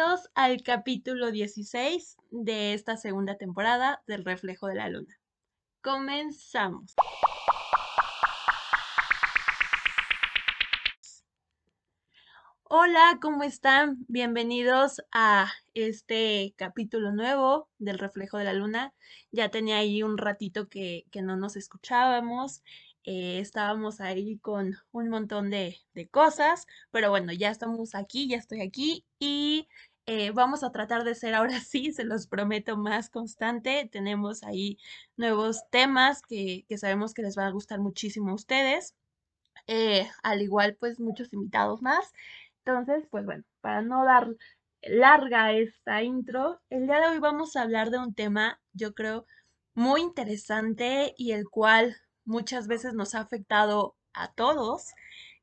Bienvenidos al capítulo 16 de esta segunda temporada del Reflejo de la Luna. Comenzamos. Hola, ¿cómo están? Bienvenidos a este capítulo nuevo del Reflejo de la Luna. Ya tenía ahí un ratito que, no nos escuchábamos. Eh, estábamos ahí con un montón de, cosas, pero bueno, ya estamos aquí, ya estoy aquí y eh, vamos a tratar de ser ahora sí, se los prometo, más constante. Tenemos ahí nuevos temas que, que sabemos que les va a gustar muchísimo a ustedes. Eh, al igual, pues muchos invitados más. Entonces, pues bueno, para no dar larga esta intro, el día de hoy vamos a hablar de un tema, yo creo, muy interesante y el cual muchas veces nos ha afectado a todos,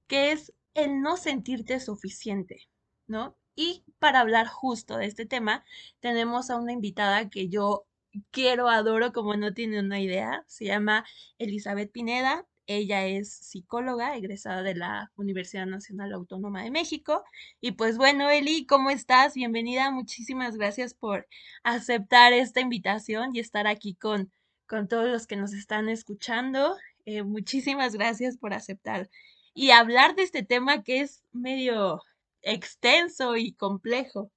que es el no sentirte suficiente, ¿no? Y para hablar justo de este tema, tenemos a una invitada que yo quiero, adoro, como no tiene una idea. Se llama Elizabeth Pineda. Ella es psicóloga, egresada de la Universidad Nacional Autónoma de México. Y pues bueno, Eli, ¿cómo estás? Bienvenida. Muchísimas gracias por aceptar esta invitación y estar aquí con, con todos los que nos están escuchando. Eh, muchísimas gracias por aceptar y hablar de este tema que es medio extenso y complejo.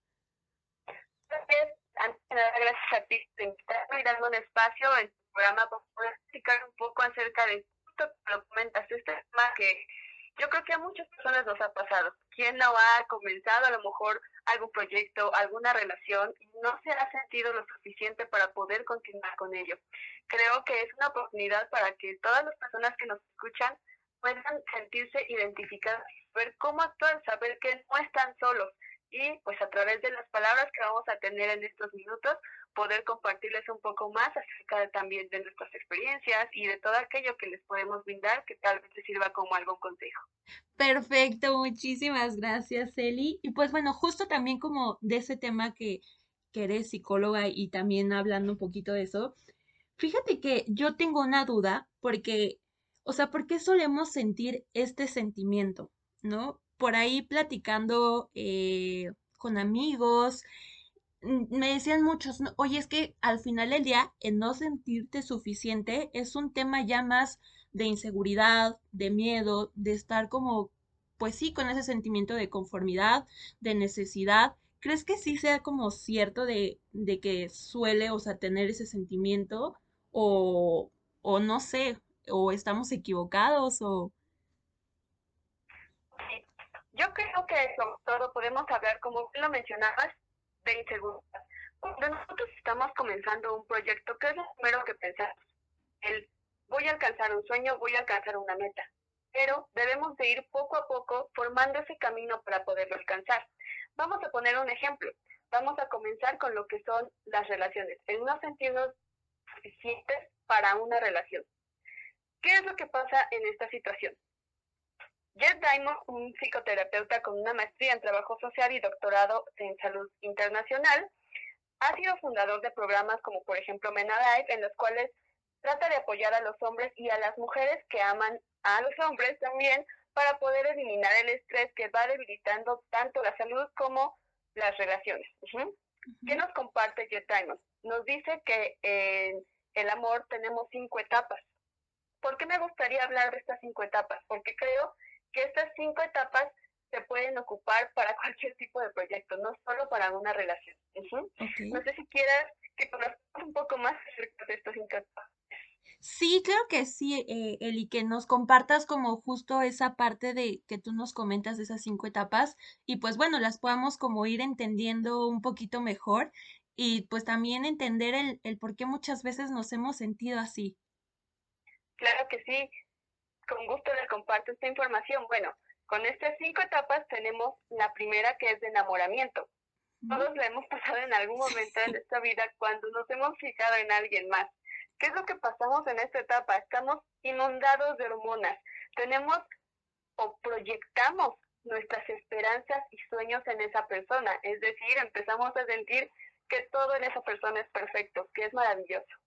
Gracias a ti por invitarme y darme un espacio en tu programa para poder explicar un poco acerca de lo comentas, este tema que yo creo que a muchas personas nos ha pasado. ¿Quién no ha comenzado a lo mejor algún proyecto, alguna relación y no se ha sentido lo suficiente para poder continuar con ello? Creo que es una oportunidad para que todas las personas que nos escuchan puedan sentirse identificadas, ver cómo actuar, saber que no están solos y pues a través de las palabras que vamos a tener en estos minutos poder compartirles un poco más acerca también de nuestras experiencias y de todo aquello que les podemos brindar que tal vez les sirva como algún consejo. Perfecto, muchísimas gracias, Eli. Y pues bueno, justo también como de ese tema que, que eres psicóloga y también hablando un poquito de eso, fíjate que yo tengo una duda porque, o sea, ¿por qué solemos sentir este sentimiento? ¿No? Por ahí platicando eh, con amigos, me decían muchos, oye, es que al final del día, el no sentirte suficiente es un tema ya más de inseguridad, de miedo, de estar como, pues sí, con ese sentimiento de conformidad, de necesidad. ¿Crees que sí sea como cierto de, de que suele, o sea, tener ese sentimiento? O, o no sé, o estamos equivocados o... Yo creo que sobre todo podemos hablar, como lo mencionabas, de inseguridad. Cuando nosotros estamos comenzando un proyecto, ¿qué es lo primero que pensamos? El voy a alcanzar un sueño, voy a alcanzar una meta. Pero debemos de ir poco a poco formando ese camino para poderlo alcanzar. Vamos a poner un ejemplo. Vamos a comenzar con lo que son las relaciones, en no sentirnos suficientes para una relación. ¿Qué es lo que pasa en esta situación? Jeff Diamond, un psicoterapeuta con una maestría en trabajo social y doctorado en salud internacional, ha sido fundador de programas como por ejemplo Men Alive, en los cuales trata de apoyar a los hombres y a las mujeres que aman a los hombres también para poder eliminar el estrés que va debilitando tanto la salud como las relaciones. ¿Qué nos comparte Jeff Diamond? Nos dice que en el amor tenemos cinco etapas. ¿Por qué me gustaría hablar de estas cinco etapas? Porque creo que estas cinco etapas se pueden ocupar para cualquier tipo de proyecto, no solo para una relación. No sé si quieras que conozcas un poco más acerca de estas cinco etapas. Sí, creo que sí, eh, Eli, que nos compartas como justo esa parte de que tú nos comentas de esas cinco etapas y pues bueno, las podamos como ir entendiendo un poquito mejor y pues también entender el, el por qué muchas veces nos hemos sentido así. Claro que sí con gusto les comparto esta información. Bueno, con estas cinco etapas tenemos la primera que es de enamoramiento. Todos la hemos pasado en algún momento de nuestra vida cuando nos hemos fijado en alguien más. ¿Qué es lo que pasamos en esta etapa? Estamos inundados de hormonas. Tenemos o proyectamos nuestras esperanzas y sueños en esa persona. Es decir, empezamos a sentir que todo en esa persona es perfecto, que es maravilloso.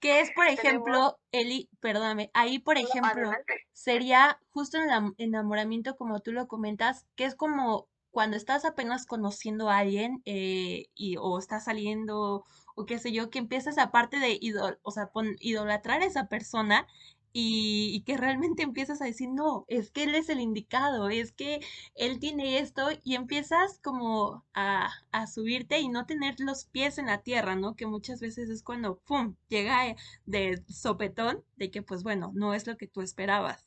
Que es, por ejemplo, Eli, perdóname, ahí, por ejemplo, sería justo en el enamoramiento, como tú lo comentas, que es como cuando estás apenas conociendo a alguien eh, y, o estás saliendo o qué sé yo, que empiezas aparte de idol, o sea, idolatrar a esa persona y, que realmente empiezas a decir, no, es que él es el indicado, es que él tiene esto y empiezas como a, a subirte y no tener los pies en la tierra, ¿no? Que muchas veces es cuando, ¡pum!, llega de sopetón de que, pues bueno, no es lo que tú esperabas.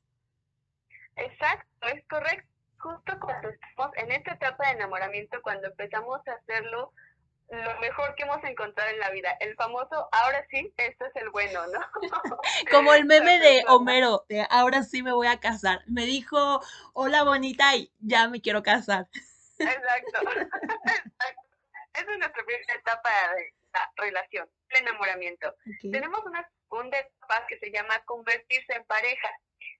Exacto, es correcto. Justo cuando estamos en esta etapa de enamoramiento, cuando empezamos a hacerlo lo mejor que hemos encontrado en la vida. El famoso, ahora sí, esto es el bueno, ¿no? Como el meme de Homero, de ahora sí me voy a casar. Me dijo, hola bonita y ya me quiero casar. Exacto. Esa es nuestra primera etapa de la relación, el enamoramiento. Tenemos una segunda etapa que se llama convertirse en pareja.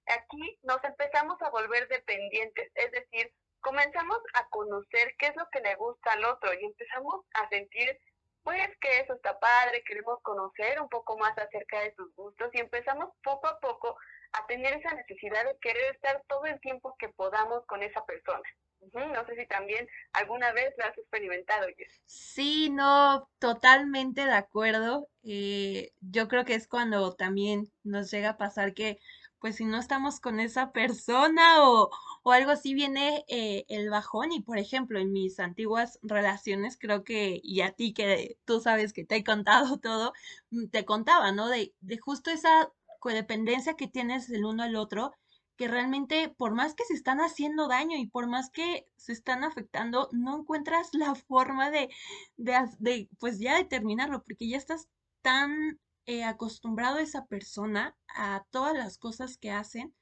Aquí nos empezamos a volver dependientes, es decir, comenzamos a conocer qué es lo que le gusta al otro y empezamos a sentir, pues que eso está padre, queremos conocer un poco más acerca de sus gustos y empezamos poco a poco a tener esa necesidad de querer estar todo el tiempo que podamos con esa persona. No sé si también alguna vez lo has experimentado. Sí, no, totalmente de acuerdo. Eh, yo creo que es cuando también nos llega a pasar que pues si no estamos con esa persona o, algo así viene eh, el bajón y por ejemplo en mis antiguas relaciones creo que y a ti que tú sabes que te he contado todo, mm, te contaba, ¿no? De, de justo esa codependencia que tienes el uno al otro que realmente por más que se están haciendo daño y por más que se están afectando, no encuentras la forma de, de, de pues ya de terminarlo, porque ya estás tan eh, acostumbrado a esa persona, a todas las cosas que hacen,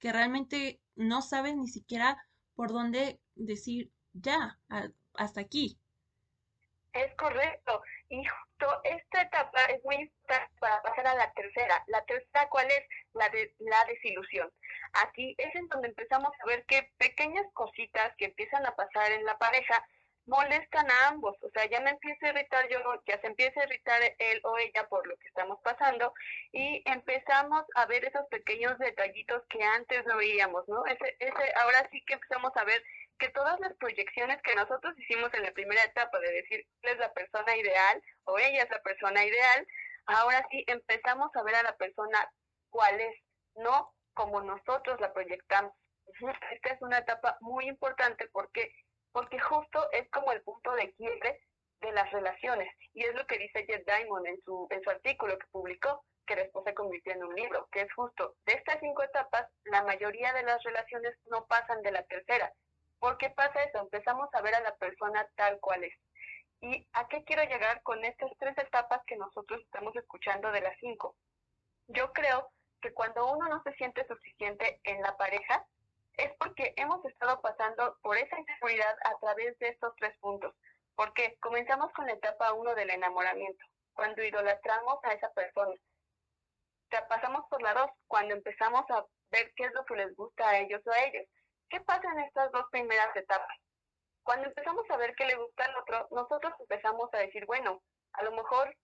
que realmente no sabes ni siquiera por dónde decir ya, hasta aquí. Es correcto. Y justo esta etapa es muy importante para pasar a la tercera. La tercera, ¿cuál es? La de la desilusión. Aquí es en donde empezamos a ver que pequeñas cositas que empiezan a pasar en la pareja molestan a ambos, o sea, ya me empiezo a irritar yo, ya se empieza a irritar él o ella por lo que estamos pasando y empezamos a ver esos pequeños detallitos que antes no veíamos, ¿no? Ese, ese, ahora sí que empezamos a ver que todas las proyecciones que nosotros hicimos en la primera etapa de decir él es la persona ideal o ella es la persona ideal, ahora sí empezamos a ver a la persona cuál es, no como nosotros la proyectamos. Esta es una etapa muy importante porque porque justo es como el punto de quiebre de las relaciones. Y es lo que dice Jeff Diamond en su, en su artículo que publicó, que después se convirtió en un libro, que es justo, de estas cinco etapas, la mayoría de las relaciones no pasan de la tercera. ¿Por qué pasa eso? Empezamos a ver a la persona tal cual es. ¿Y a qué quiero llegar con estas tres etapas que nosotros estamos escuchando de las cinco? Yo creo que cuando uno no se siente suficiente en la pareja, es porque hemos estado pasando por esa inseguridad a través de estos tres puntos. Porque comenzamos con la etapa uno del enamoramiento, cuando idolatramos a esa persona. pasamos por la dos, cuando empezamos a ver qué es lo que les gusta a ellos o a ellos. ¿Qué pasa en estas dos primeras etapas? Cuando empezamos a ver qué le gusta al otro, nosotros empezamos a decir, bueno, a lo mejor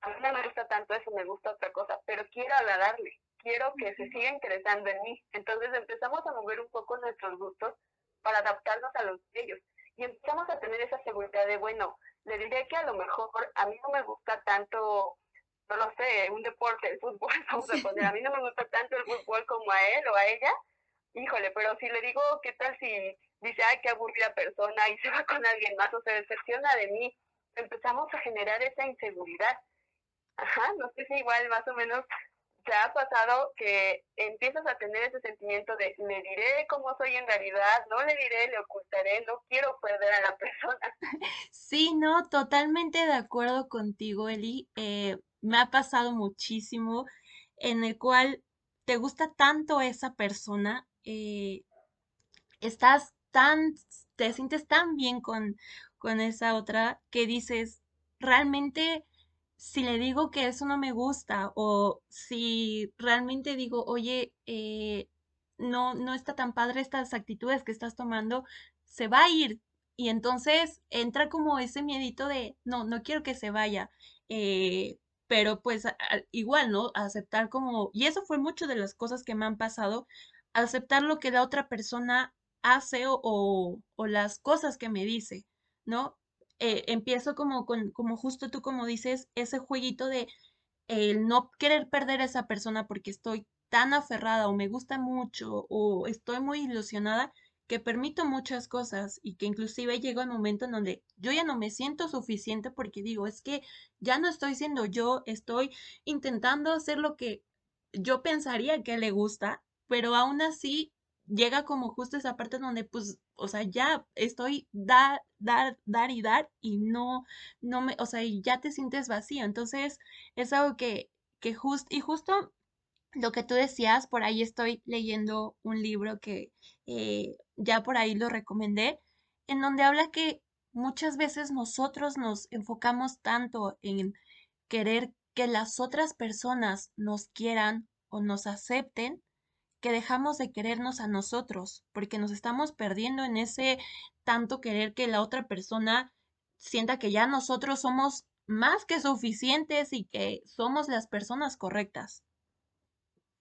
a mí no me gusta tanto eso, me gusta otra cosa, pero quiero agradarle quiero que se siga interesando en mí. Entonces empezamos a mover un poco nuestros gustos para adaptarnos a los de ellos. Y empezamos a tener esa seguridad de, bueno, le diré que a lo mejor a mí no me gusta tanto, no lo sé, un deporte, el fútbol, vamos a poner, a mí no me gusta tanto el fútbol como a él o a ella. Híjole, pero si le digo, ¿qué tal si dice, ay, qué aburrida persona y se va con alguien más o se decepciona de mí? Empezamos a generar esa inseguridad. Ajá, no sé si igual más o menos te ha pasado que empiezas a tener ese sentimiento de le diré cómo soy en realidad, no le diré, le ocultaré, no quiero perder a la persona. Sí, no, totalmente de acuerdo contigo, Eli. Eh, me ha pasado muchísimo en el cual te gusta tanto esa persona, eh, estás tan, te sientes tan bien con, con esa otra que dices, realmente si le digo que eso no me gusta o si realmente digo, oye, eh, no, no está tan padre estas actitudes que estás tomando, se va a ir. Y entonces entra como ese miedito de, no, no quiero que se vaya. Eh, pero pues igual, ¿no? Aceptar como, y eso fue mucho de las cosas que me han pasado, aceptar lo que la otra persona hace o, o, las cosas que me dice, ¿no? Eh, empiezo como, con, como justo tú como dices, ese jueguito de el no querer perder a esa persona porque estoy tan aferrada o me gusta mucho o estoy muy ilusionada que permito muchas cosas y que inclusive llega el momento en donde yo ya no me siento suficiente porque digo, es que ya no estoy siendo yo, estoy intentando hacer lo que yo pensaría que le gusta, pero aún así llega como justo esa parte donde pues, o sea, ya estoy dar, dar, dar y dar y no, no me, o sea, ya te sientes vacío. Entonces, es algo que, que justo, y justo lo que tú decías, por ahí estoy leyendo un libro que eh, ya por ahí lo recomendé, en donde habla que muchas veces nosotros nos enfocamos tanto en querer que las otras personas nos quieran o nos acepten, que dejamos de querernos a nosotros, porque nos estamos perdiendo en ese tanto querer que la otra persona sienta que ya nosotros somos más que suficientes y que somos las personas correctas.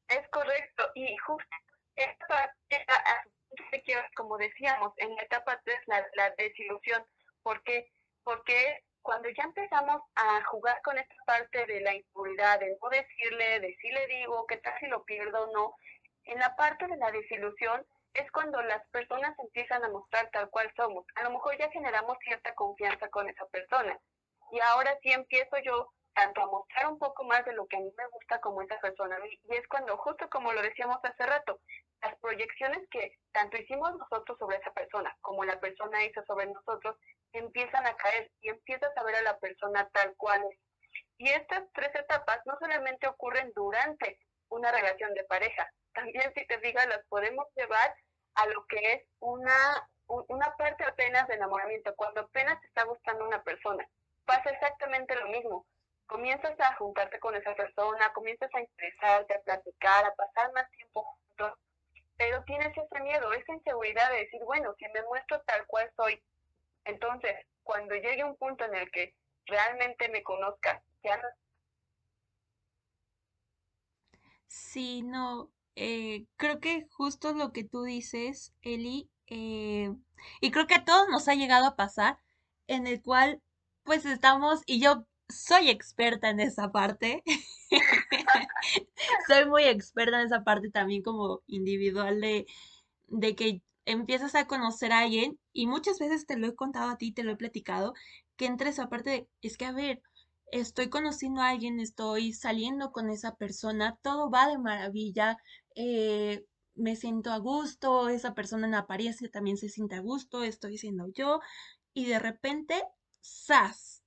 Es correcto, y justo esta como decíamos, en la etapa 3, la, la desilusión. ¿Por qué? Porque cuando ya empezamos a jugar con esta parte de la inseguridad, de no decirle, de si le digo, qué tal si lo pierdo o no, en la parte de la desilusión es cuando las personas empiezan a mostrar tal cual somos. A lo mejor ya generamos cierta confianza con esa persona. Y ahora sí empiezo yo tanto a mostrar un poco más de lo que a mí me gusta como esa persona. Y es cuando, justo como lo decíamos hace rato, las proyecciones que tanto hicimos nosotros sobre esa persona como la persona hizo sobre nosotros empiezan a caer y empiezas a ver a la persona tal cual es. Y estas tres etapas no solamente ocurren durante una relación de pareja, también si te fijas las podemos llevar a lo que es una, una parte apenas de enamoramiento, cuando apenas te está gustando una persona. Pasa exactamente lo mismo comienzas a juntarte con esa persona, comienzas a interesarte, a platicar, a pasar más tiempo juntos, pero tienes ese miedo, esa inseguridad de decir, bueno, si me muestro tal cual soy, entonces cuando llegue un punto en el que realmente me conozca, ya no. Sí, no, eh, creo que justo lo que tú dices, Eli, eh, y creo que a todos nos ha llegado a pasar, en el cual pues estamos, y yo soy experta en esa parte. soy muy experta en esa parte también como individual de, de que empiezas a conocer a alguien y muchas veces te lo he contado a ti, te lo he platicado, que entre esa parte de, es que a ver, estoy conociendo a alguien, estoy saliendo con esa persona, todo va de maravilla, eh, me siento a gusto, esa persona en apariencia también se siente a gusto, estoy siendo yo, y de repente, ¡zas!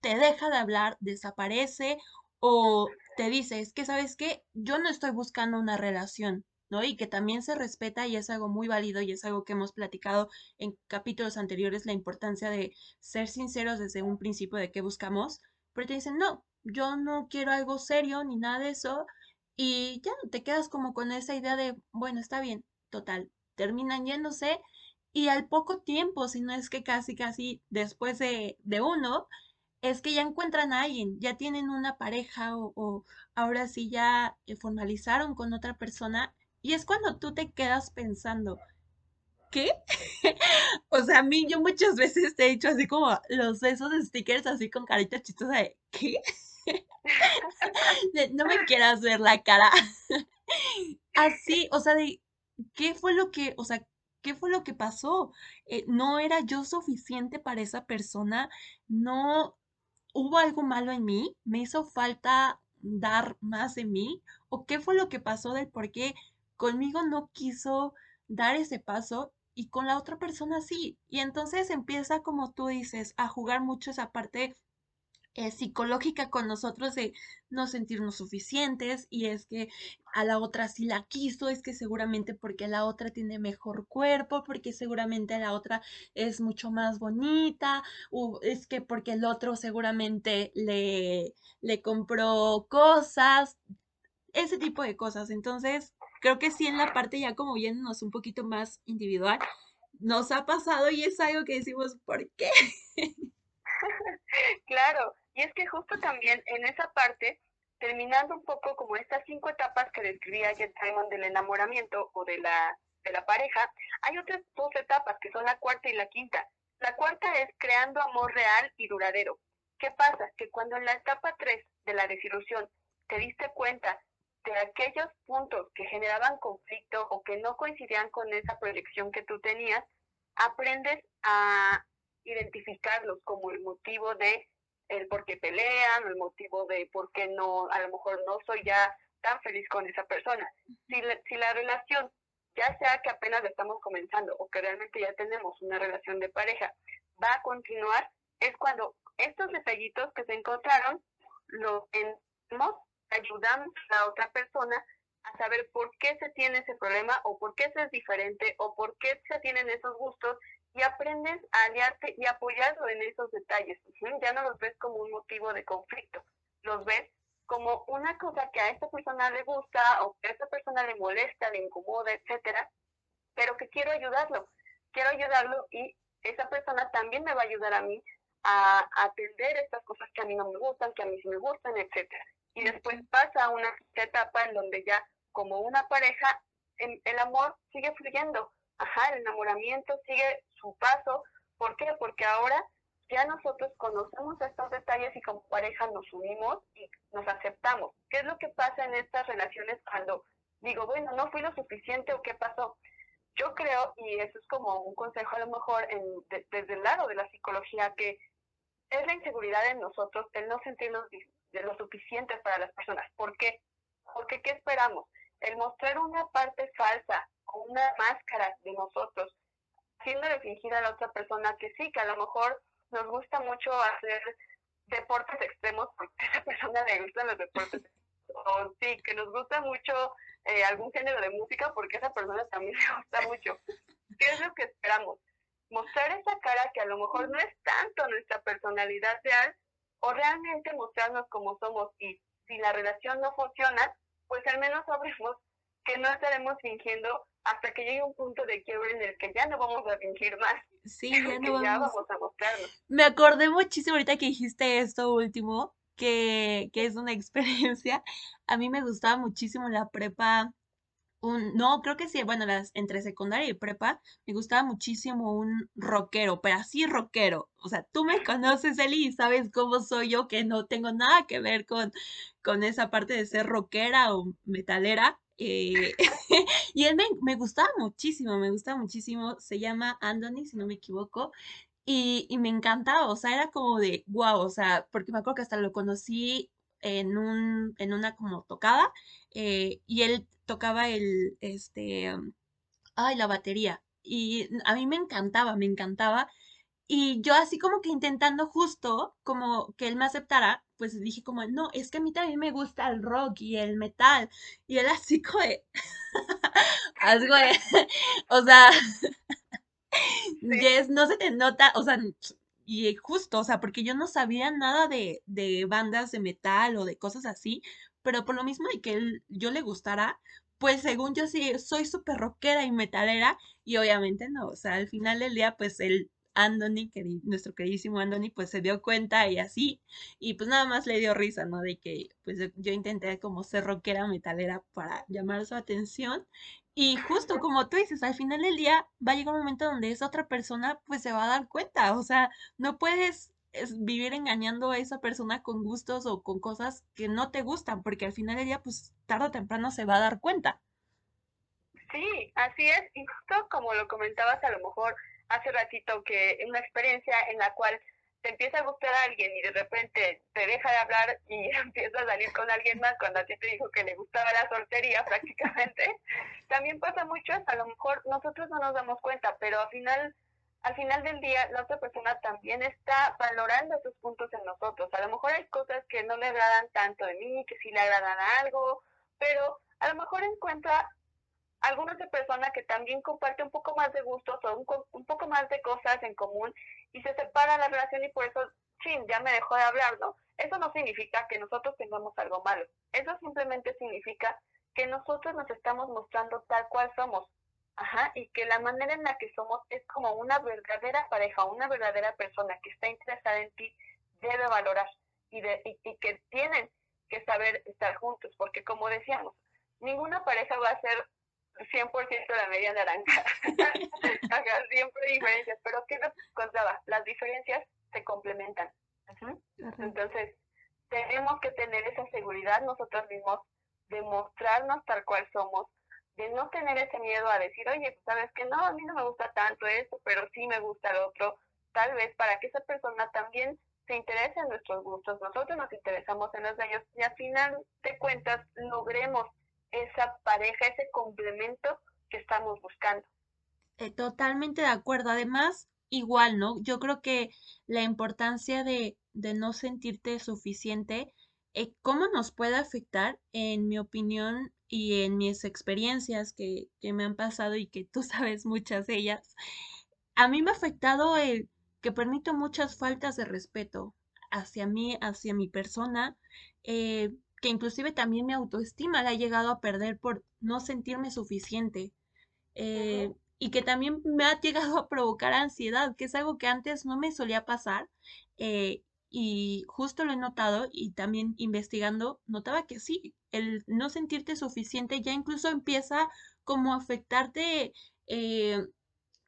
te deja de hablar, desaparece o te dice, es que sabes qué, yo no estoy buscando una relación, ¿no? Y que también se respeta y es algo muy válido y es algo que hemos platicado en capítulos anteriores, la importancia de ser sinceros desde un principio de qué buscamos, pero te dicen, no, yo no quiero algo serio ni nada de eso y ya te quedas como con esa idea de, bueno, está bien, total, terminan yéndose y al poco tiempo, si no es que casi, casi después de, de uno, es que ya encuentran a alguien, ya tienen una pareja o, ahora sí ya eh, formalizaron con otra persona y es cuando tú te quedas pensando, ¿qué? o sea, a mí yo muchas veces te he dicho así como los esos stickers así con carita chistosa de, ¿qué? No me quieras ver la cara. así, o sea, de, ¿qué fue lo que, o sea, ¿qué fue lo que pasó? Eh, ¿No era yo suficiente para esa persona? ¿No, ¿Hubo algo malo en mí? ¿Me hizo falta dar más de mí? ¿O qué fue lo que pasó del por qué conmigo no quiso dar ese paso y con la otra persona sí? Y entonces empieza, como tú dices, a jugar mucho esa parte eh, psicológica con nosotros de no sentirnos suficientes y es que a la otra sí la quiso, es que seguramente porque la otra tiene mejor cuerpo, porque seguramente la otra es mucho más bonita, o es que porque el otro seguramente le, le compró cosas, ese tipo de cosas. Entonces, creo que sí en la parte ya como viéndonos un poquito más individual, nos ha pasado y es algo que decimos, ¿por qué? claro, y es que justo también en esa parte, terminando un poco como estas cinco etapas que describía Jet Simon del enamoramiento o de la de la pareja, hay otras dos etapas que son la cuarta y la quinta. La cuarta es creando amor real y duradero. ¿Qué pasa? Que cuando en la etapa 3 de la desilusión te diste cuenta de aquellos puntos que generaban conflicto o que no coincidían con esa proyección que tú tenías, aprendes a identificarlos como el motivo de el por qué pelean, el motivo de por qué no, a lo mejor no soy ya tan feliz con esa persona. Si la, si la relación, ya sea que apenas estamos comenzando o que realmente ya tenemos una relación de pareja, va a continuar, es cuando estos detallitos que se encontraron los ayudamos a la otra persona a saber por qué se tiene ese problema o por qué se es diferente o por qué se tienen esos gustos y aprendes a aliarte y apoyarlo en esos detalles. Ya no los ves como un motivo de conflicto, los ves como una cosa que a esta persona le gusta o que a esta persona le molesta, le incomoda, etcétera, pero que quiero ayudarlo, quiero ayudarlo y esa persona también me va a ayudar a mí a, atender estas cosas que a mí no me gustan, que a mí sí me gustan, etcétera. Y después pasa una etapa en donde ya como una pareja el amor sigue fluyendo, ajá, el enamoramiento sigue su paso. ¿Por qué? Porque ahora ya nosotros conocemos estos detalles y como pareja nos unimos y nos aceptamos. ¿Qué es lo que pasa en estas relaciones cuando digo, bueno, no fui lo suficiente o qué pasó? Yo creo, y eso es como un consejo a lo mejor en, desde el lado de la psicología, que es la inseguridad en nosotros el no sentirnos de lo suficientes para las personas. ¿Por qué? Porque ¿qué esperamos? El mostrar una parte falsa o una máscara de nosotros, haciéndole fingir a la otra persona que sí, que a lo mejor nos gusta mucho hacer deportes extremos porque a esa persona le gustan los deportes o sí, que nos gusta mucho eh, algún género de música porque a esa persona también le gusta mucho. ¿Qué es lo que esperamos? Mostrar esa cara que a lo mejor no es tanto nuestra personalidad real o realmente mostrarnos como somos y si la relación no funciona, pues al menos sabremos que no estaremos fingiendo hasta que llegue un punto de quiebre en el que ya no vamos a fingir más. Sí, ya no vamos. a mostrarnos. Me acordé muchísimo ahorita que dijiste esto último, que, que es una experiencia. A mí me gustaba muchísimo la prepa. Un, no, creo que sí, bueno, las, entre secundaria y prepa me gustaba muchísimo un rockero, pero así rockero. O sea, tú me conoces, Eli, y sabes cómo soy yo, que no tengo nada que ver con, con esa parte de ser rockera o metalera. Eh, y él me, gustaba muchísimo, me gustaba muchísimo. Se llama Anthony, si no me equivoco. Y, y me encantaba, o sea, era como de wow, o sea, porque me acuerdo que hasta lo conocí en un, en una como tocada, eh, y él tocaba el, este, ay, la batería. Y a mí me encantaba, me encantaba. Y yo así como que intentando justo como que él me aceptara, pues dije como, no, es que a mí también me gusta el rock y el metal. Y él así como de, algo o sea, yes, no se te nota, o sea, y justo, o sea, porque yo no sabía nada de, de bandas de metal o de cosas así, pero por lo mismo de que él, yo le gustara, pues según yo sí, soy súper rockera y metalera, y obviamente no, o sea, al final del día, pues él Anthony, que nuestro queridísimo Anthony, pues se dio cuenta y así, y pues nada más le dio risa, ¿no? De que pues yo intenté como ser rockera metalera para llamar su atención. Y justo como tú dices, al final del día va a llegar un momento donde esa otra persona pues se va a dar cuenta, o sea, no puedes vivir engañando a esa persona con gustos o con cosas que no te gustan, porque al final del día pues tarde o temprano se va a dar cuenta. Sí, así es, y justo como lo comentabas, a lo mejor hace ratito que una experiencia en la cual te empieza a gustar a alguien y de repente te deja de hablar y empieza a salir con alguien más cuando a ti te dijo que le gustaba la soltería prácticamente, también pasa mucho A lo mejor nosotros no nos damos cuenta, pero al final, al final del día la otra persona también está valorando esos puntos en nosotros. A lo mejor hay cosas que no le agradan tanto de mí, que sí le agradan algo, pero a lo mejor encuentra alguna otra persona que también comparte un poco más de gustos o un, poco más de cosas en común y se separa la relación y por eso, chin, ya me dejó de hablar, ¿no? Eso no significa que nosotros tengamos algo malo. Eso simplemente significa que nosotros nos estamos mostrando tal cual somos. Ajá, y que la manera en la que somos es como una verdadera pareja, una verdadera persona que está interesada en ti, debe valorar y, de, y que tienen que saber estar juntos, porque como decíamos, ninguna pareja va a ser 100% la media naranja. siempre diferencias, pero ¿qué nos contaba? Las diferencias se complementan. Entonces, tenemos que tener esa seguridad nosotros mismos de mostrarnos tal cual somos, de no tener ese miedo a decir, oye, pues, sabes que no, a mí no me gusta tanto eso, pero sí me gusta el otro, tal vez para que esa persona también se interese en nuestros gustos, nosotros nos interesamos en los de ellos y al final de cuentas logremos esa pareja, ese complemento que estamos buscando. Eh, totalmente de acuerdo. Además, igual, ¿no? Yo creo que la importancia de, de no sentirte suficiente, eh, ¿cómo nos puede afectar, en mi opinión y en mis experiencias que, que me han pasado y que tú sabes muchas de ellas? A mí me ha afectado el que permito muchas faltas de respeto hacia mí, hacia mi persona, eh, que inclusive también mi autoestima la he llegado a perder por no sentirme suficiente. Eh, y que también me ha llegado a provocar ansiedad, que es algo que antes no me solía pasar. Eh, y justo lo he notado y también investigando, notaba que sí, el no sentirte suficiente ya incluso empieza como a afectarte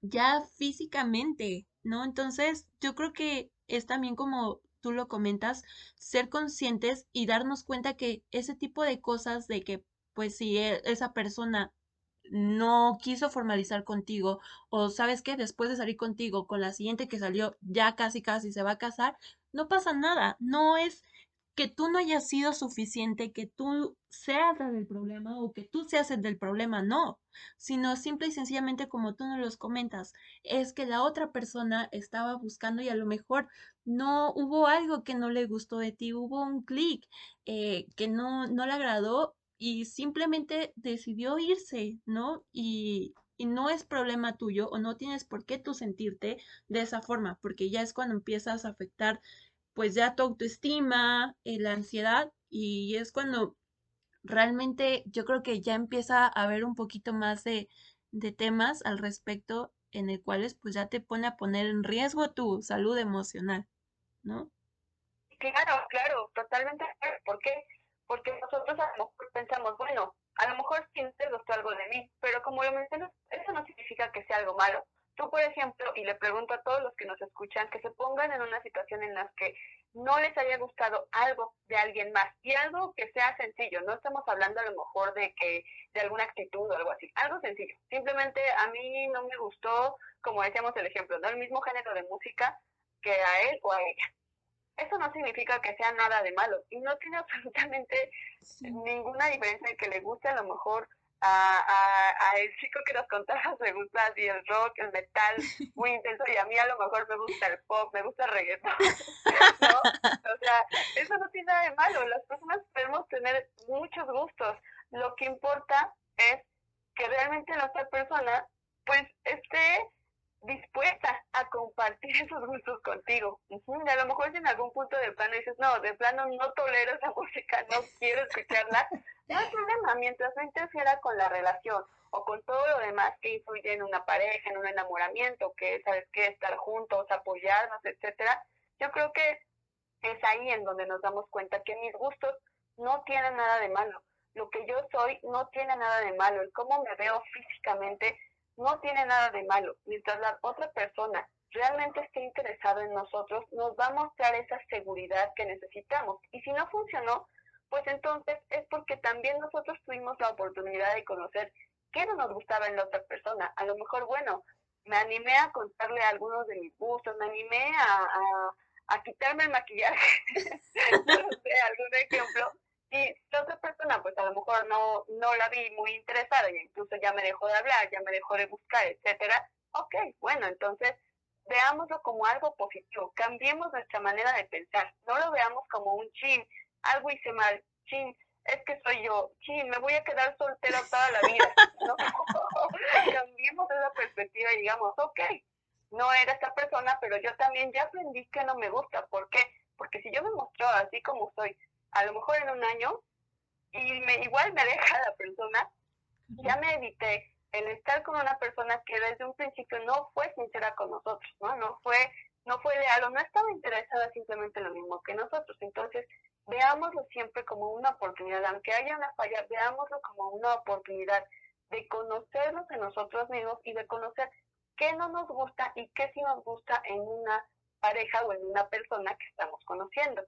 ya físicamente, ¿no? Entonces, yo creo que es también como tú lo comentas, ser conscientes y darnos cuenta que ese tipo de cosas de que, pues si e, esa persona no quiso formalizar contigo o sabes que después de salir contigo con la siguiente que salió ya casi casi se va a casar, no pasa nada, no es que tú no hayas sido suficiente, que tú seas el del problema o que tú seas el del problema, no, sino simple y sencillamente como tú nos los comentas, es que la otra persona estaba buscando y a lo mejor no hubo algo que no le gustó de ti, hubo un clic eh, que no, no le agradó y simplemente decidió irse, ¿no? Y no es problema tuyo o no tienes por qué tú sentirte de esa forma, porque ya es cuando empiezas a afectar pues ya tu autoestima, eh, la ansiedad y es cuando realmente yo creo que ya empieza a haber un poquito más de, de temas al respecto en el cuales pues ya te pone a poner en riesgo tu salud emocional, ¿no? Claro, claro, totalmente. ¿Por qué? Porque nosotros a lo mejor pensamos, bueno, a lo mejor sí te gustó algo de mí, pero como lo mencionas, eso no significa que sea algo malo. Tú, por ejemplo, y le pregunto a todos los que nos escuchan, que se pongan en una situación en la que no les haya gustado algo de alguien más y algo que sea sencillo, no estamos hablando a lo mejor de que de alguna actitud o algo así, algo sencillo. Simplemente a mí no me gustó, como decíamos el ejemplo, no el mismo género de música que a él o a ella. Eso no significa que sea nada de malo y no tiene absolutamente ninguna diferencia en que le guste a lo mejor a, a, el chico que nos contabas me gusta así el rock, el metal, muy intenso, y a mí a lo mejor me gusta el pop, me gusta el reggaetón. O sea, eso no tiene nada de malo, las personas podemos tener muchos gustos, lo que importa es que realmente la otra persona, pues, esté dispuesta a compartir esos gustos contigo. Y a lo mejor en algún punto del plano dices, no, de plano no tolero esa música, no quiero escucharla, no hay problema, mientras no interfiera con la relación o con todo lo demás que influye en una pareja, en un enamoramiento, que sabes que estar juntos, apoyarnos, etcétera, yo creo que es ahí en donde nos damos cuenta que mis gustos no tienen nada de malo. Lo que yo soy no tiene nada de malo. El cómo me veo físicamente no tiene nada de malo. Mientras la otra persona realmente esté interesada en nosotros, nos va a mostrar esa seguridad que necesitamos. Y si no funcionó, pues entonces es porque también nosotros tuvimos la oportunidad de conocer qué no nos gustaba en la otra persona. A lo mejor, bueno, me animé a contarle algunos de mis gustos, me animé a, a, quitarme el maquillaje, no sé, algún ejemplo. Y la otra persona, pues a lo mejor no, no la vi muy interesada y incluso ya me dejó de hablar, ya me dejó de buscar, etcétera. Ok, bueno, entonces veámoslo como algo positivo, cambiemos nuestra manera de pensar, no lo veamos como un chin, algo hice mal, chin, es que soy yo, chin, me voy a quedar soltera toda la vida, ¿no? Cambiemos esa perspectiva y digamos, ok, no era esta persona, pero yo también ya aprendí que no me gusta, ¿por qué? Porque si yo me muestro así como soy, a lo mejor en un año, y me, igual me deja la persona, ya me evité el estar con una persona que desde un principio no fue sincera con nosotros, ¿no? No fue, no fue leal o no estaba interesada simplemente en lo mismo que nosotros. Entonces, veámoslo siempre como una oportunidad, aunque haya una falla, veámoslo como una oportunidad de conocernos en nosotros mismos y de conocer qué no nos gusta y qué sí nos gusta en una pareja o en una persona que estamos conociendo.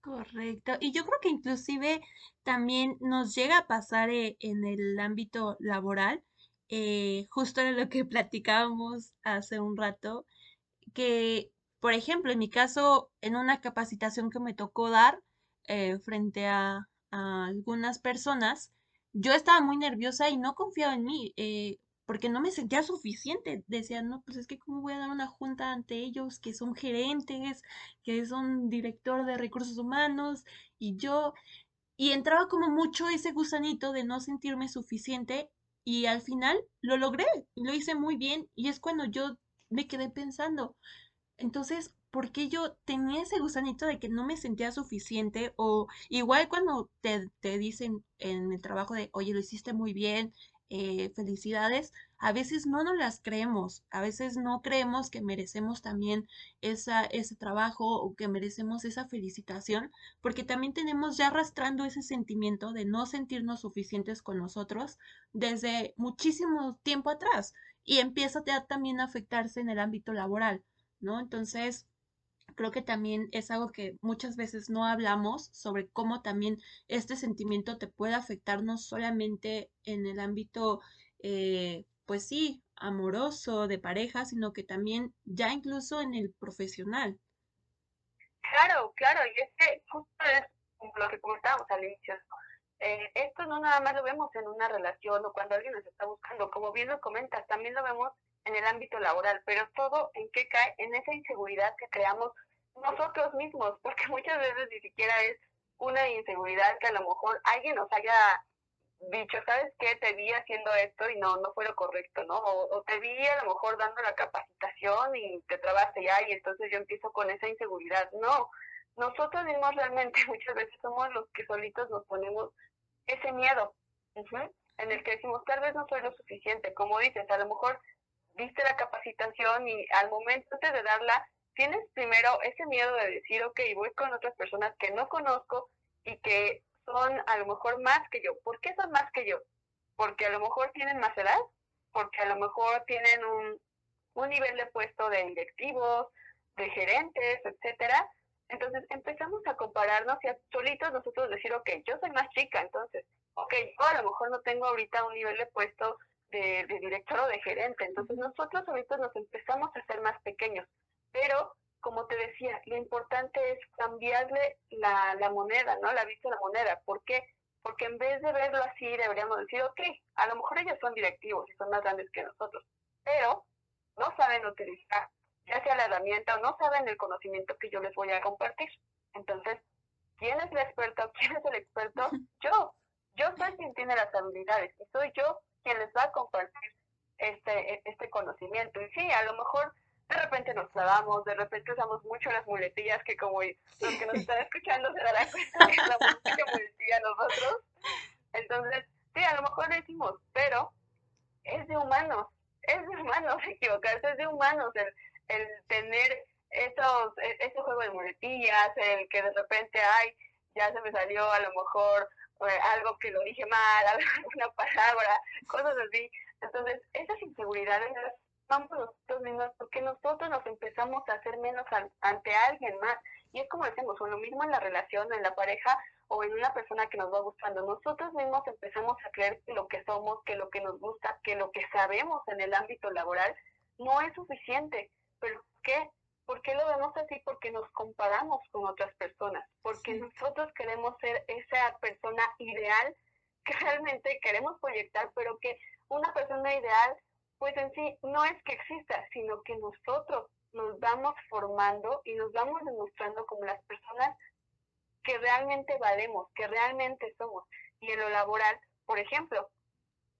Correcto. Y yo creo que inclusive también nos llega a pasar eh, en el ámbito laboral, eh, justo en lo que platicábamos hace un rato, que, por ejemplo, en mi caso, en una capacitación que me tocó dar eh, frente a, algunas personas, yo estaba muy nerviosa y no confiaba en mí. Eh, porque no me sentía suficiente. Decía, no, pues es que cómo voy a dar una junta ante ellos que son gerentes, que son director de recursos humanos y yo, y entraba como mucho ese gusanito de no sentirme suficiente y al final lo logré, lo hice muy bien y es cuando yo me quedé pensando, entonces, ¿por qué yo tenía ese gusanito de que no me sentía suficiente? O igual cuando te, te dicen en el trabajo de, oye, lo hiciste muy bien, eh, felicidades, a veces no nos las creemos, a veces no creemos que merecemos también esa, ese trabajo o que merecemos esa felicitación, porque también tenemos ya arrastrando ese sentimiento de no sentirnos suficientes con nosotros desde muchísimo tiempo atrás y empieza también a afectarse en el ámbito laboral, ¿no? Entonces, creo que también es algo que muchas veces no hablamos sobre cómo también este sentimiento te puede afectar no solamente en el ámbito, eh, pues sí, amoroso, de pareja, sino que también ya incluso en el profesional. Claro, claro, y es que justo es lo que comentábamos al inicio. Eh, esto no nada más lo vemos en una relación o cuando alguien nos está buscando, como bien lo comentas, también lo vemos en el ámbito laboral, pero todo en qué cae, en esa inseguridad que creamos nosotros mismos, porque muchas veces ni siquiera es una inseguridad que a lo mejor alguien nos haya dicho, ¿sabes qué? Te vi haciendo esto y no, no fue lo correcto, ¿no? O, te vi a lo mejor dando la capacitación y te trabaste ya y entonces yo empiezo con esa inseguridad. No, nosotros mismos realmente muchas veces somos los que solitos nos ponemos ese miedo, en el que decimos, tal vez no soy lo suficiente, como dices, a lo mejor viste la capacitación y al momento antes de darla tienes primero ese miedo de decir, ok, voy con otras personas que no conozco y que son a lo mejor más que yo. ¿Por qué son más que yo? Porque a lo mejor tienen más edad, porque a lo mejor tienen un, un nivel de puesto de directivos, de gerentes, etcétera. Entonces empezamos a compararnos y a solitos nosotros decir, ok, yo soy más chica, entonces, ok, yo a lo mejor no tengo ahorita un nivel de puesto de, de director o de gerente, entonces nosotros ahorita nos empezamos a hacer más pequeños. Pero, como te decía, lo importante es cambiarle la, la moneda, ¿no? La vista de la moneda. ¿Por qué? Porque en vez de verlo así, deberíamos decir, ok, a lo mejor ellos son directivos y son más grandes que nosotros, pero no saben utilizar ya sea la herramienta o no saben el conocimiento que yo les voy a compartir. Entonces, ¿quién es el experto? ¿Quién es el experto? Yo. Yo soy quien tiene las habilidades y soy yo quien les va a compartir este, este conocimiento. Y sí, a lo mejor de repente nos clavamos, de repente usamos mucho las muletillas que como los que nos están escuchando se darán cuenta que usamos mucha muletilla nosotros. Entonces, sí, a lo mejor decimos, pero es de humanos, es de humanos equivocarse, es de humanos el, el tener esos, ese juego de muletillas, el que de repente, ay, ya se me salió a lo mejor eh, algo que lo dije mal, alguna palabra, cosas así. Entonces, esas inseguridades vamos nosotros mismos porque nosotros nos empezamos a hacer menos ante alguien más. Y es como decimos, o lo mismo en la relación, en la pareja o en una persona que nos va gustando. Nosotros mismos empezamos a creer que lo que somos, que lo que nos gusta, que lo que sabemos en el ámbito laboral no es suficiente. ¿Pero qué? ¿Por qué lo vemos así? Porque nos comparamos con otras personas, porque nosotros queremos ser esa persona ideal que realmente queremos proyectar, pero que una persona ideal pues en sí no es que exista, sino que nosotros nos vamos formando y nos vamos demostrando como las personas que realmente valemos, que realmente somos. Y en lo laboral, por ejemplo,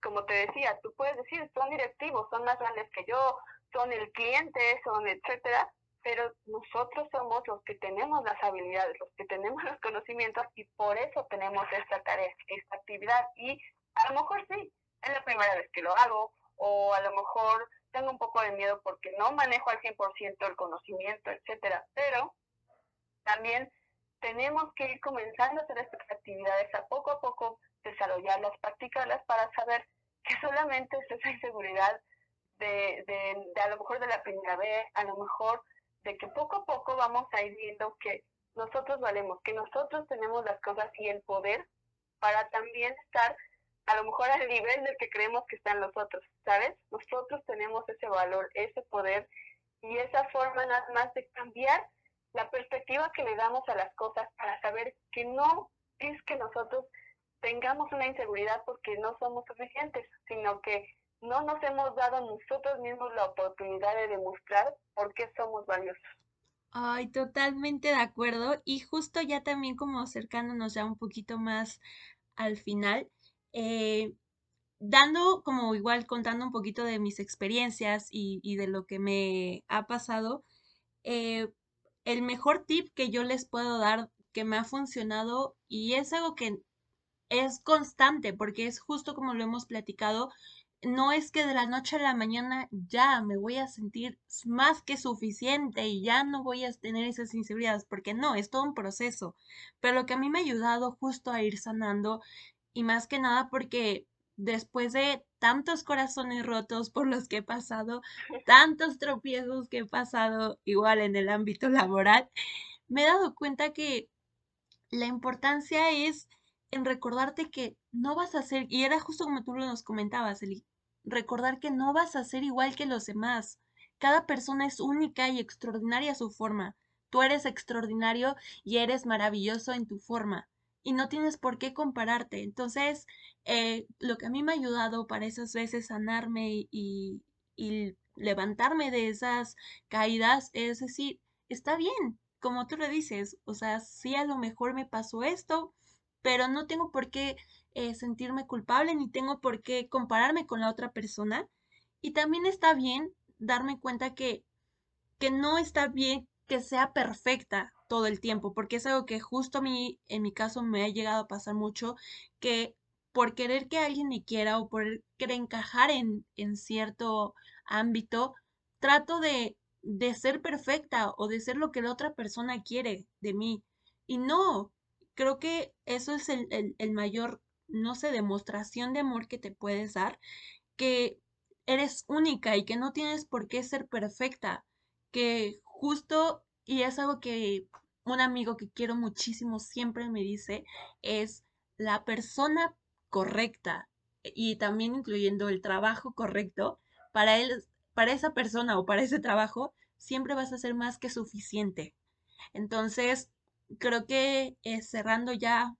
como te decía, tú puedes decir, son directivos, son más grandes que yo, son el cliente, son etcétera, pero nosotros somos los que tenemos las habilidades, los que tenemos los conocimientos y por eso tenemos esta tarea, esta actividad. Y a lo mejor sí, es la primera vez que lo hago, o a lo mejor tengo un poco de miedo porque no manejo al 100% el conocimiento, etcétera, pero también tenemos que ir comenzando a hacer estas actividades a poco a poco, desarrollarlas, practicarlas para saber que solamente es esa inseguridad de, de, de a lo mejor de la primera vez, a lo mejor de que poco a poco vamos a ir viendo que nosotros valemos, que nosotros tenemos las cosas y el poder para también estar a lo mejor al nivel del que creemos que están los otros, ¿sabes? Nosotros tenemos ese valor, ese poder y esa forma nada más de cambiar la perspectiva que le damos a las cosas para saber que no es que nosotros tengamos una inseguridad porque no somos suficientes, sino que no nos hemos dado nosotros mismos la oportunidad de demostrar por qué somos valiosos. Ay, totalmente de acuerdo. Y justo ya también como acercándonos ya un poquito más al final, eh, dando como igual contando un poquito de mis experiencias y, de lo que me ha pasado, eh, el mejor tip que yo les puedo dar que me ha funcionado y es algo que es constante porque es justo como lo hemos platicado, no es que de la noche a la mañana ya me voy a sentir más que suficiente y ya no voy a tener esas inseguridades, porque no, es todo un proceso. Pero lo que a mí me ha ayudado justo a ir sanando y más que nada porque después de tantos corazones rotos por los que he pasado, tantos tropiezos que he pasado igual en el ámbito laboral, me he dado cuenta que la importancia es en recordarte que no vas a ser, y era justo como tú nos comentabas, Eli, recordar que no vas a ser igual que los demás. Cada persona es única y extraordinaria a su forma. Tú eres extraordinario y eres maravilloso en tu forma. Y no tienes por qué compararte. Entonces, eh, lo que a mí me ha ayudado para esas veces sanarme y, levantarme de esas caídas es decir, está bien, como tú lo dices, o sea, sí a lo mejor me pasó esto, pero no tengo por qué eh, sentirme culpable ni tengo por qué compararme con la otra persona. Y también está bien darme cuenta que, que no está bien que sea perfecta todo el tiempo, porque es algo que justo a mí, en mi caso, me ha llegado a pasar mucho, que por querer que alguien me quiera o por querer encajar en, en cierto ámbito, trato de, de ser perfecta o de ser lo que la otra persona quiere de mí. Y no, creo que eso es el, el, mayor, no sé, demostración de amor que te puedes dar, que eres única y que no tienes por qué ser perfecta, que justo, y es algo que un amigo que quiero muchísimo siempre me dice, es la persona correcta y también incluyendo el trabajo correcto, para él, para esa persona o para ese trabajo, siempre vas a ser más que suficiente. Entonces, creo que eh, cerrando ya,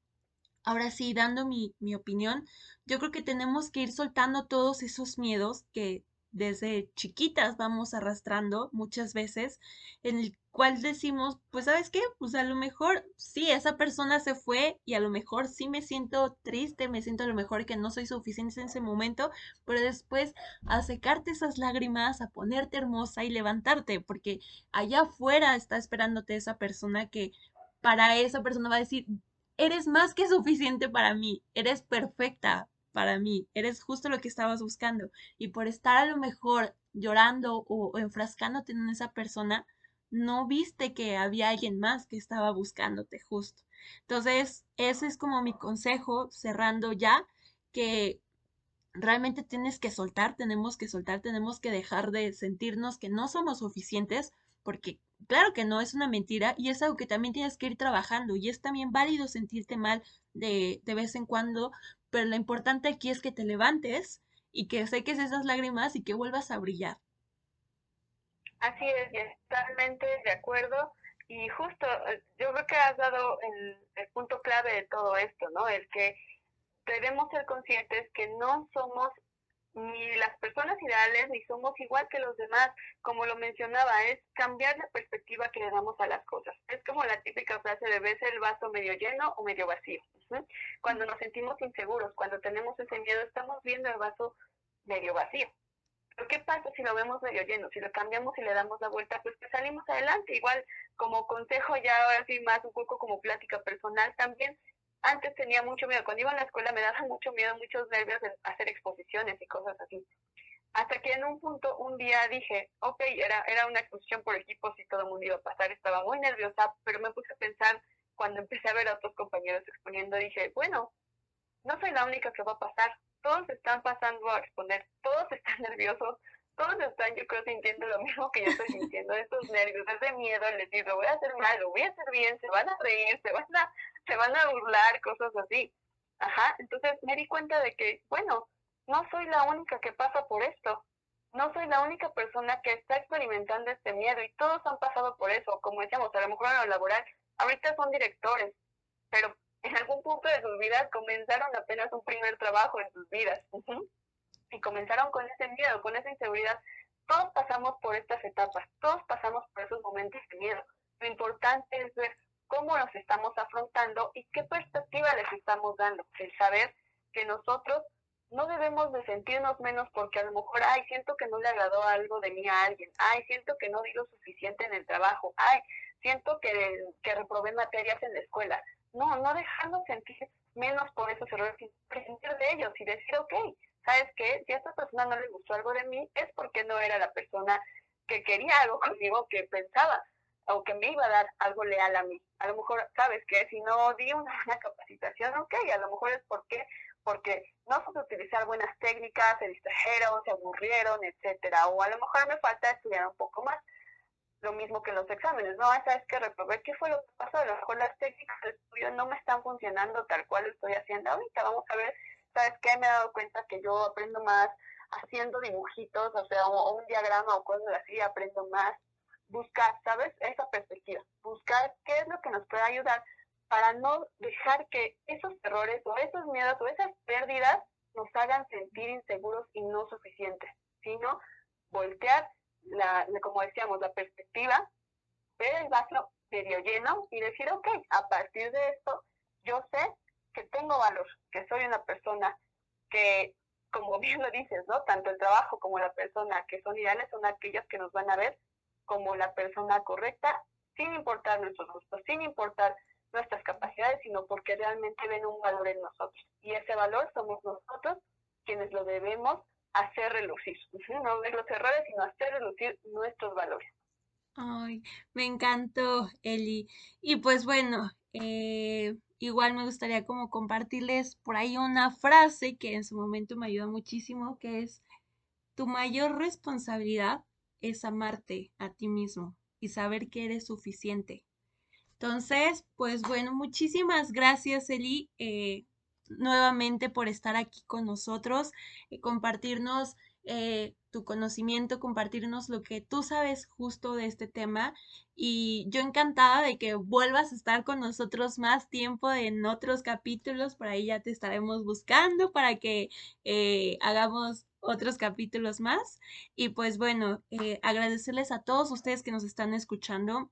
ahora sí, dando mi, mi opinión, yo creo que tenemos que ir soltando todos esos miedos que desde chiquitas vamos arrastrando muchas veces, en el cual decimos, pues sabes qué, pues a lo mejor sí, esa persona se fue y a lo mejor sí me siento triste, me siento a lo mejor que no soy suficiente en ese momento, pero después a secarte esas lágrimas, a ponerte hermosa y levantarte, porque allá afuera está esperándote esa persona que para esa persona va a decir, eres más que suficiente para mí, eres perfecta para mí, eres justo lo que estabas buscando. Y por estar a lo mejor llorando o, enfrascándote en esa persona, no viste que había alguien más que estaba buscándote justo. Entonces, ese es como mi consejo, cerrando ya, que realmente tienes que soltar, tenemos que soltar, tenemos que dejar de sentirnos que no somos suficientes, porque claro que no es una mentira y es algo que también tienes que ir trabajando y es también válido sentirte mal de, de vez en cuando, pero lo importante aquí es que te levantes y que seques esas lágrimas y que vuelvas a brillar. Así es, totalmente de acuerdo. Y justo, eh, yo creo que has dado el, el punto clave de todo esto, ¿no? El que debemos ser conscientes que no somos ni las personas ideales ni somos igual que los demás. Como lo mencionaba, es cambiar la perspectiva que le damos a las cosas. Es como la típica frase de ves el vaso medio lleno o medio vacío. Cuando nos sentimos inseguros, cuando tenemos ese miedo, estamos viendo el vaso medio vacío. Pero ¿qué pasa si lo vemos medio lleno? Si lo cambiamos y le damos la vuelta, pues que salimos adelante. Igual como consejo ya ahora sí más un poco como plática personal también, antes tenía mucho miedo. Cuando iba a la escuela me daba mucho miedo, muchos nervios de hacer exposiciones y cosas así. Hasta que en un punto, un día dije, ok, era, era una exposición por equipos y todo el mundo iba a pasar, estaba muy nerviosa, pero me puse a pensar, cuando empecé a ver a otros compañeros exponiendo, dije, bueno, no soy la única que va a pasar. Todos están pasando a responder, todos están nerviosos, todos están, yo creo, sintiendo lo mismo que yo estoy sintiendo, estos nervios, ese miedo, les digo, voy a hacer mal, lo voy a hacer bien, se van a reír, se van a, se van a burlar, cosas así. Ajá, entonces me di cuenta de que, bueno, no soy la única que pasa por esto, no soy la única persona que está experimentando este miedo y todos han pasado por eso, como decíamos, a lo mejor en lo laboral, ahorita son directores, pero en algún punto de sus vidas comenzaron apenas un primer trabajo en sus vidas y comenzaron con ese miedo, con esa inseguridad. Todos pasamos por estas etapas, todos pasamos por esos momentos de miedo. Lo importante es ver cómo nos estamos afrontando y qué perspectiva les estamos dando. El saber que nosotros no debemos de sentirnos menos porque a lo mejor, ay, siento que no le agradó algo de mí a alguien, ay, siento que no di lo suficiente en el trabajo, ay, siento que, que reprobé materias en la escuela. No, no dejarnos sentir menos por esos errores, sino aprender de ellos y decir, ok, ¿sabes qué? Si a esta persona no le gustó algo de mí, es porque no era la persona que quería algo conmigo, que pensaba o que me iba a dar algo leal a mí. A lo mejor, ¿sabes qué? Si no di una buena capacitación, ok, a lo mejor es porque porque no supe utilizar buenas técnicas, se distrajeron, se aburrieron, etcétera, o a lo mejor me falta estudiar un poco más. Lo mismo que en los exámenes, ¿no? ¿Sabes que reprobé? ¿Qué fue lo que pasó? A lo mejor las técnicas de estudio no me están funcionando tal cual lo estoy haciendo ahorita. Vamos a ver ¿sabes qué? Me he dado cuenta que yo aprendo más haciendo dibujitos, o sea, o, un diagrama o cosas así, aprendo más. Buscar, ¿sabes? Esa perspectiva. Buscar qué es lo que nos puede ayudar para no dejar que esos errores o esos miedos o esas pérdidas nos hagan sentir inseguros y no suficientes, sino voltear, la, como decíamos, la perspectiva, ver el vaso medio lleno y decir, ok, a partir de esto, yo sé que tengo valor, que soy una persona que, como bien lo dices, ¿no? Tanto el trabajo como la persona que son ideales son aquellos que nos van a ver como la persona correcta, sin importar nuestros gustos, sin importar nuestras capacidades, sino porque realmente ven un valor en nosotros. Y ese valor somos nosotros quienes lo debemos hacer relucir. No ver los errores, sino hacer relucir nuestros valores. Ay, me encantó, Eli. Y pues bueno, eh, igual me gustaría como compartirles por ahí una frase que en su momento me ayudó muchísimo, que es, tu mayor responsabilidad es amarte a ti mismo y saber que eres suficiente. Entonces, pues bueno, muchísimas gracias, Eli, eh, nuevamente por estar aquí con nosotros, y compartirnos eh, tu conocimiento, compartirnos lo que tú sabes justo de este tema. Y yo encantada de que vuelvas a estar con nosotros más tiempo en otros capítulos. Por ahí ya te estaremos buscando para que eh, hagamos otros capítulos más. Y pues bueno, eh, agradecerles a todos ustedes que nos están escuchando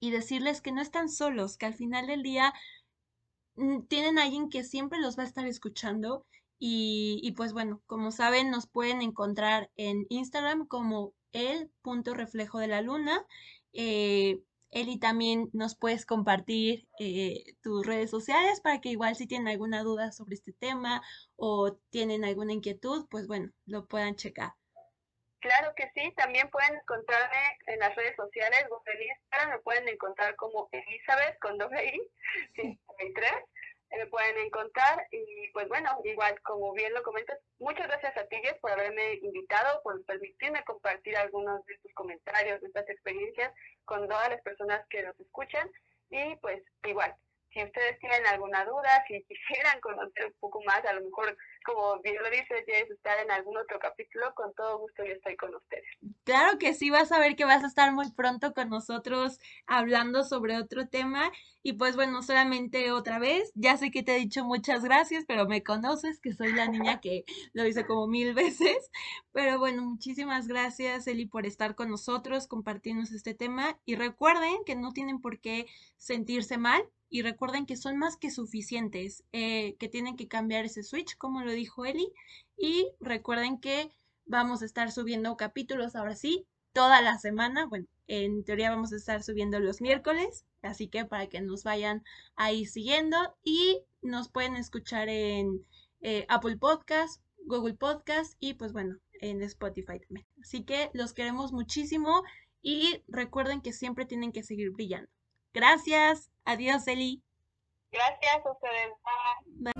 y decirles que no están solos, que al final del día tienen a alguien que siempre los va a estar escuchando y, pues bueno, como saben, nos pueden encontrar en Instagram como el punto reflejo de la luna. Eh, Eli también nos puedes compartir eh, tus redes sociales para que igual si tienen alguna duda sobre este tema o tienen alguna inquietud, pues bueno, lo puedan checar. Claro que sí, también pueden encontrarme en las redes sociales, en Instagram me pueden encontrar como Elizabeth con doble I, 53 me pueden encontrar y pues bueno, igual como bien lo comentas, muchas gracias a ti Jess por haberme invitado, por permitirme compartir algunos de tus comentarios, de estas experiencias con todas las personas que nos escuchan y pues igual, si ustedes tienen alguna duda, si quisieran conocer un poco más, a lo mejor como bien lo dice Jess, estar en algún otro capítulo, con todo gusto yo estoy con ustedes. Claro que sí, vas a ver que vas a estar muy pronto con nosotros hablando sobre otro tema. Y pues bueno, solamente otra vez, ya sé que te he dicho muchas gracias, pero me conoces, que soy la niña que lo dice como mil veces. Pero bueno, muchísimas gracias, Eli, por estar con nosotros, compartirnos este tema. Y recuerden que no tienen por qué sentirse mal, y recuerden que son más que suficientes, eh, que tienen que cambiar ese switch, como lo dijo Eli, y recuerden que vamos a estar subiendo capítulos ahora sí, toda la semana, bueno, en teoría vamos a estar subiendo los miércoles, así que para que nos vayan ahí siguiendo y nos pueden escuchar en eh, Apple Podcast, Google Podcast y pues bueno, en Spotify también. Así que los queremos muchísimo y recuerden que siempre tienen que seguir brillando. Gracias. Adiós, Eli. Gracias a ustedes. Bye.